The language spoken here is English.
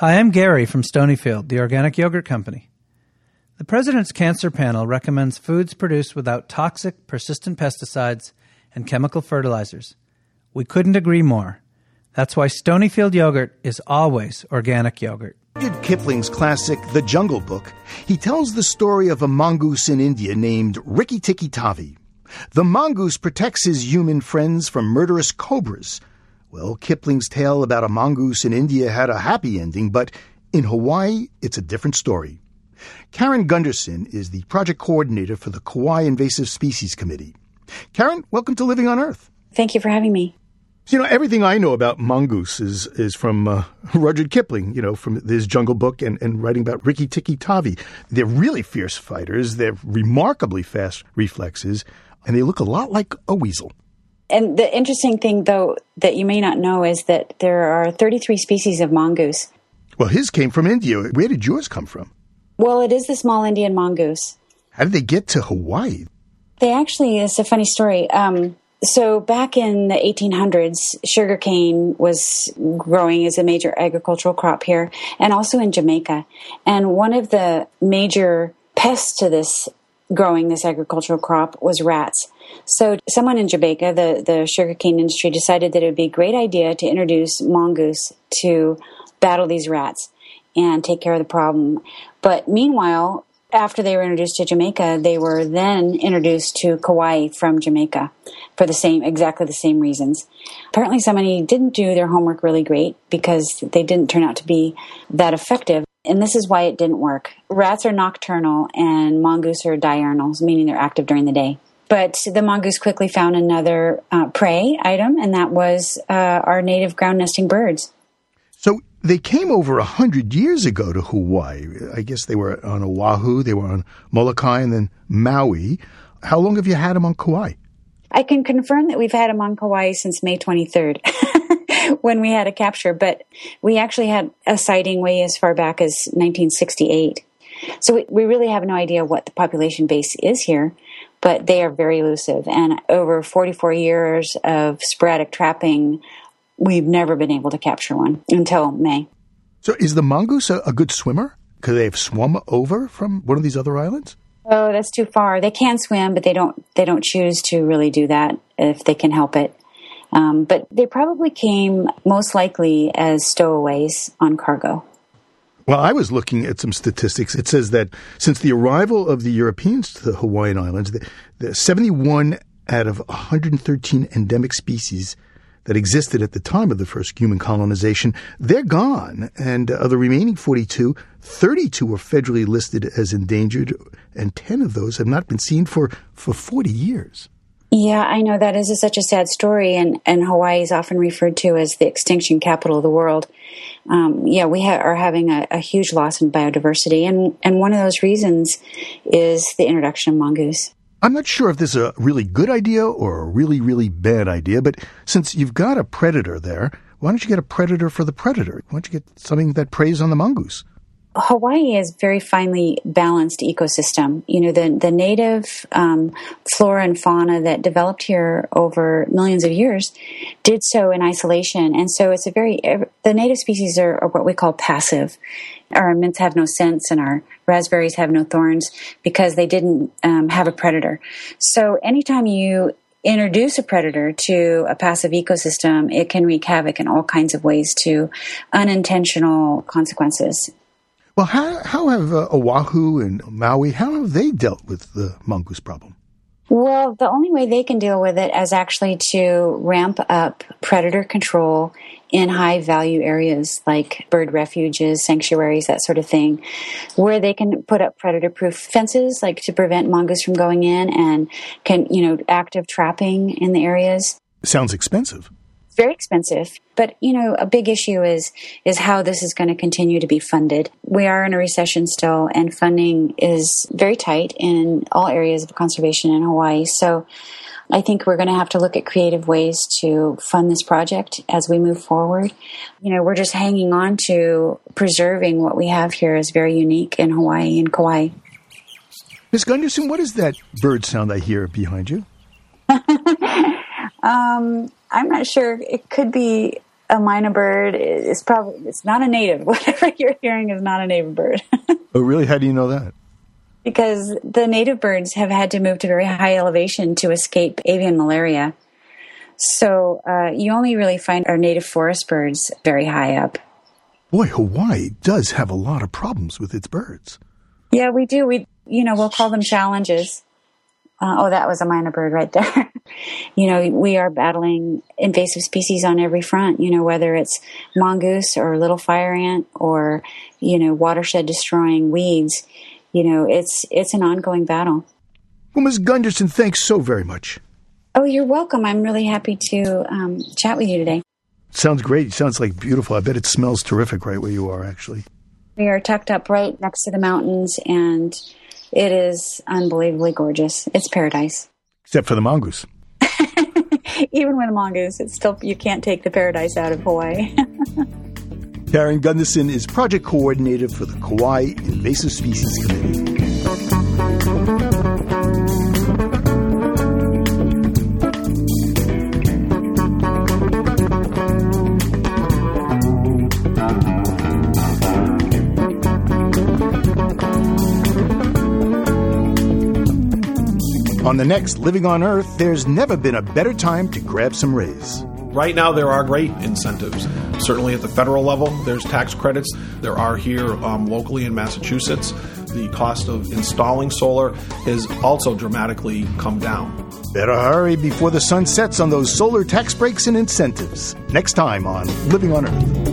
Hi, I'm Gary from Stonyfield, the organic yogurt company. The President's Cancer Panel recommends foods produced without toxic, persistent pesticides and chemical fertilizers. We couldn't agree more. That's why Stonyfield yogurt is always organic yogurt. Rudyard Kipling's classic The Jungle Book, he tells the story of a mongoose in India named Rikki Tikki Tavi. The mongoose protects his human friends from murderous cobras. Well, Kipling's tale about a mongoose in India had a happy ending, but in Hawaii, it's a different story. Keren Gundersen is the project coordinator for the Kauai Invasive Species Committee. Keren, welcome to Living on Earth. Thank you for having me. You know, everything I know about mongoose is, is from uh, Rudyard Kipling, you know, from his Jungle Book and, and writing about Rikki Tikki Tavi. They're really fierce fighters. They're remarkably fast reflexes, and they look a lot like a weasel. And the interesting thing, though, that you may not know is that there are 33 species of mongoose. Well, his came from India. Where did yours come from? Well, it is the small Indian mongoose. How did they get to Hawaii? They actually, it's a funny story. Um, so back in the 1800s, sugarcane was growing as a major agricultural crop here, and also in Jamaica. And one of the major pests to this growing this agricultural crop was rats. So someone in Jamaica, the, the sugarcane industry, decided that it would be a great idea to introduce mongoose to battle these rats and take care of the problem. But meanwhile, after they were introduced to Jamaica, they were then introduced to Kauai from Jamaica for the same, exactly the same reasons. Apparently somebody didn't do their homework really great because they didn't turn out to be that effective. And this is why it didn't work. Rats are nocturnal and mongoose are diurnals, meaning they're active during the day. But the mongoose quickly found another uh, prey item, and that was uh, our native ground nesting birds. So they came over a hundred years ago to Hawaii. I guess they were on Oahu, they were on Molokai, and then Maui. How long have you had them on Kauai? I can confirm that we've had them on Kauai since May 23rd. when we had a capture, but we actually had a sighting way as far back as 1968. So we, we really have no idea what the population base is here, but they are very elusive. And over 44 years of sporadic trapping, we've never been able to capture one until May. So is the mongoose a, a good swimmer? Could they have swum over from one of these other islands? Oh, that's too far. They can swim, but they don't. They don't choose to really do that if they can help it. Um, but they probably came most likely as stowaways on cargo. Well, I was looking at some statistics. It says that since the arrival of the Europeans to the Hawaiian Islands, the, the 71 out of 113 endemic species that existed at the time of the first human colonization, they're gone. And of the remaining 42, 32 were federally listed as endangered, and 10 of those have not been seen for, for 40 years. Yeah, I know that is a, such a sad story, and, and Hawaii is often referred to as the extinction capital of the world. Um, yeah, we ha- are having a, a, huge loss in biodiversity, and, and one of those reasons is the introduction of mongoose. I'm not sure if this is a really good idea or a really, really bad idea, but since you've got a predator there, why don't you get a predator for the predator? Why don't you get something that preys on the mongoose? Hawaii is very finely balanced ecosystem. You know, the, the native um, flora and fauna that developed here over millions of years did so in isolation. And so it's a very, the native species are, are what we call passive. Our mints have no scents and our raspberries have no thorns because they didn't um, have a predator. So anytime you introduce a predator to a passive ecosystem, it can wreak havoc in all kinds of ways to unintentional consequences. Well, how, how have uh, Oahu and Maui, how have they dealt with the mongoose problem? Well, the only way they can deal with it is actually to ramp up predator control in high value areas like bird refuges, sanctuaries, that sort of thing, where they can put up predator proof fences, like to prevent mongoose from going in and can, you know, active trapping in the areas. Sounds expensive very expensive. But you know, a big issue is is how this is going to continue to be funded. We are in a recession still, and funding is very tight in all areas of conservation in Hawaii. So. I think we're going to have to look at creative ways to fund this project as we move forward. You know, we're just hanging on to preserving what we have here is very unique in Hawaii and Kauai. Ms. Gundersen, what is that bird sound I hear behind you? um, I'm not sure. It could be a myna bird is probably it's not a native. Whatever you're hearing is not a native bird. oh, really? How do you know that? Because the native birds have had to move to very high elevation to escape avian malaria. So uh, you only really find our native forest birds very high up. Boy, Hawaii does have a lot of problems with its birds. Yeah, we do. We, you know, we'll call them challenges. Uh, oh, that was a myna bird right there. you know, we are battling invasive species on every front, you know, whether it's mongoose or little fire ant or, you know, watershed destroying weeds. You know, it's, it's an ongoing battle. Well, Ms. Gundersen, thanks so very much. Oh, you're welcome. I'm really happy to um, chat with you today. Sounds great. Sounds like beautiful. I bet it smells terrific right where you are, actually. We are tucked up right next to the mountains, and it is unbelievably gorgeous. It's paradise. Except for the mongoose. Even with a mongoose, it's still you can't take the paradise out of Hawaii. Keren Gundersen is project coordinator for the Kauai Invasive Species Committee. On the next Living on Earth, there's never been a better time to grab some rays. Right now, there are great incentives. Certainly at the federal level, there's tax credits. There are here um, locally in Massachusetts. The cost of installing solar has also dramatically come down. Better hurry before the sun sets on those solar tax breaks and incentives. Next time on Living on Earth.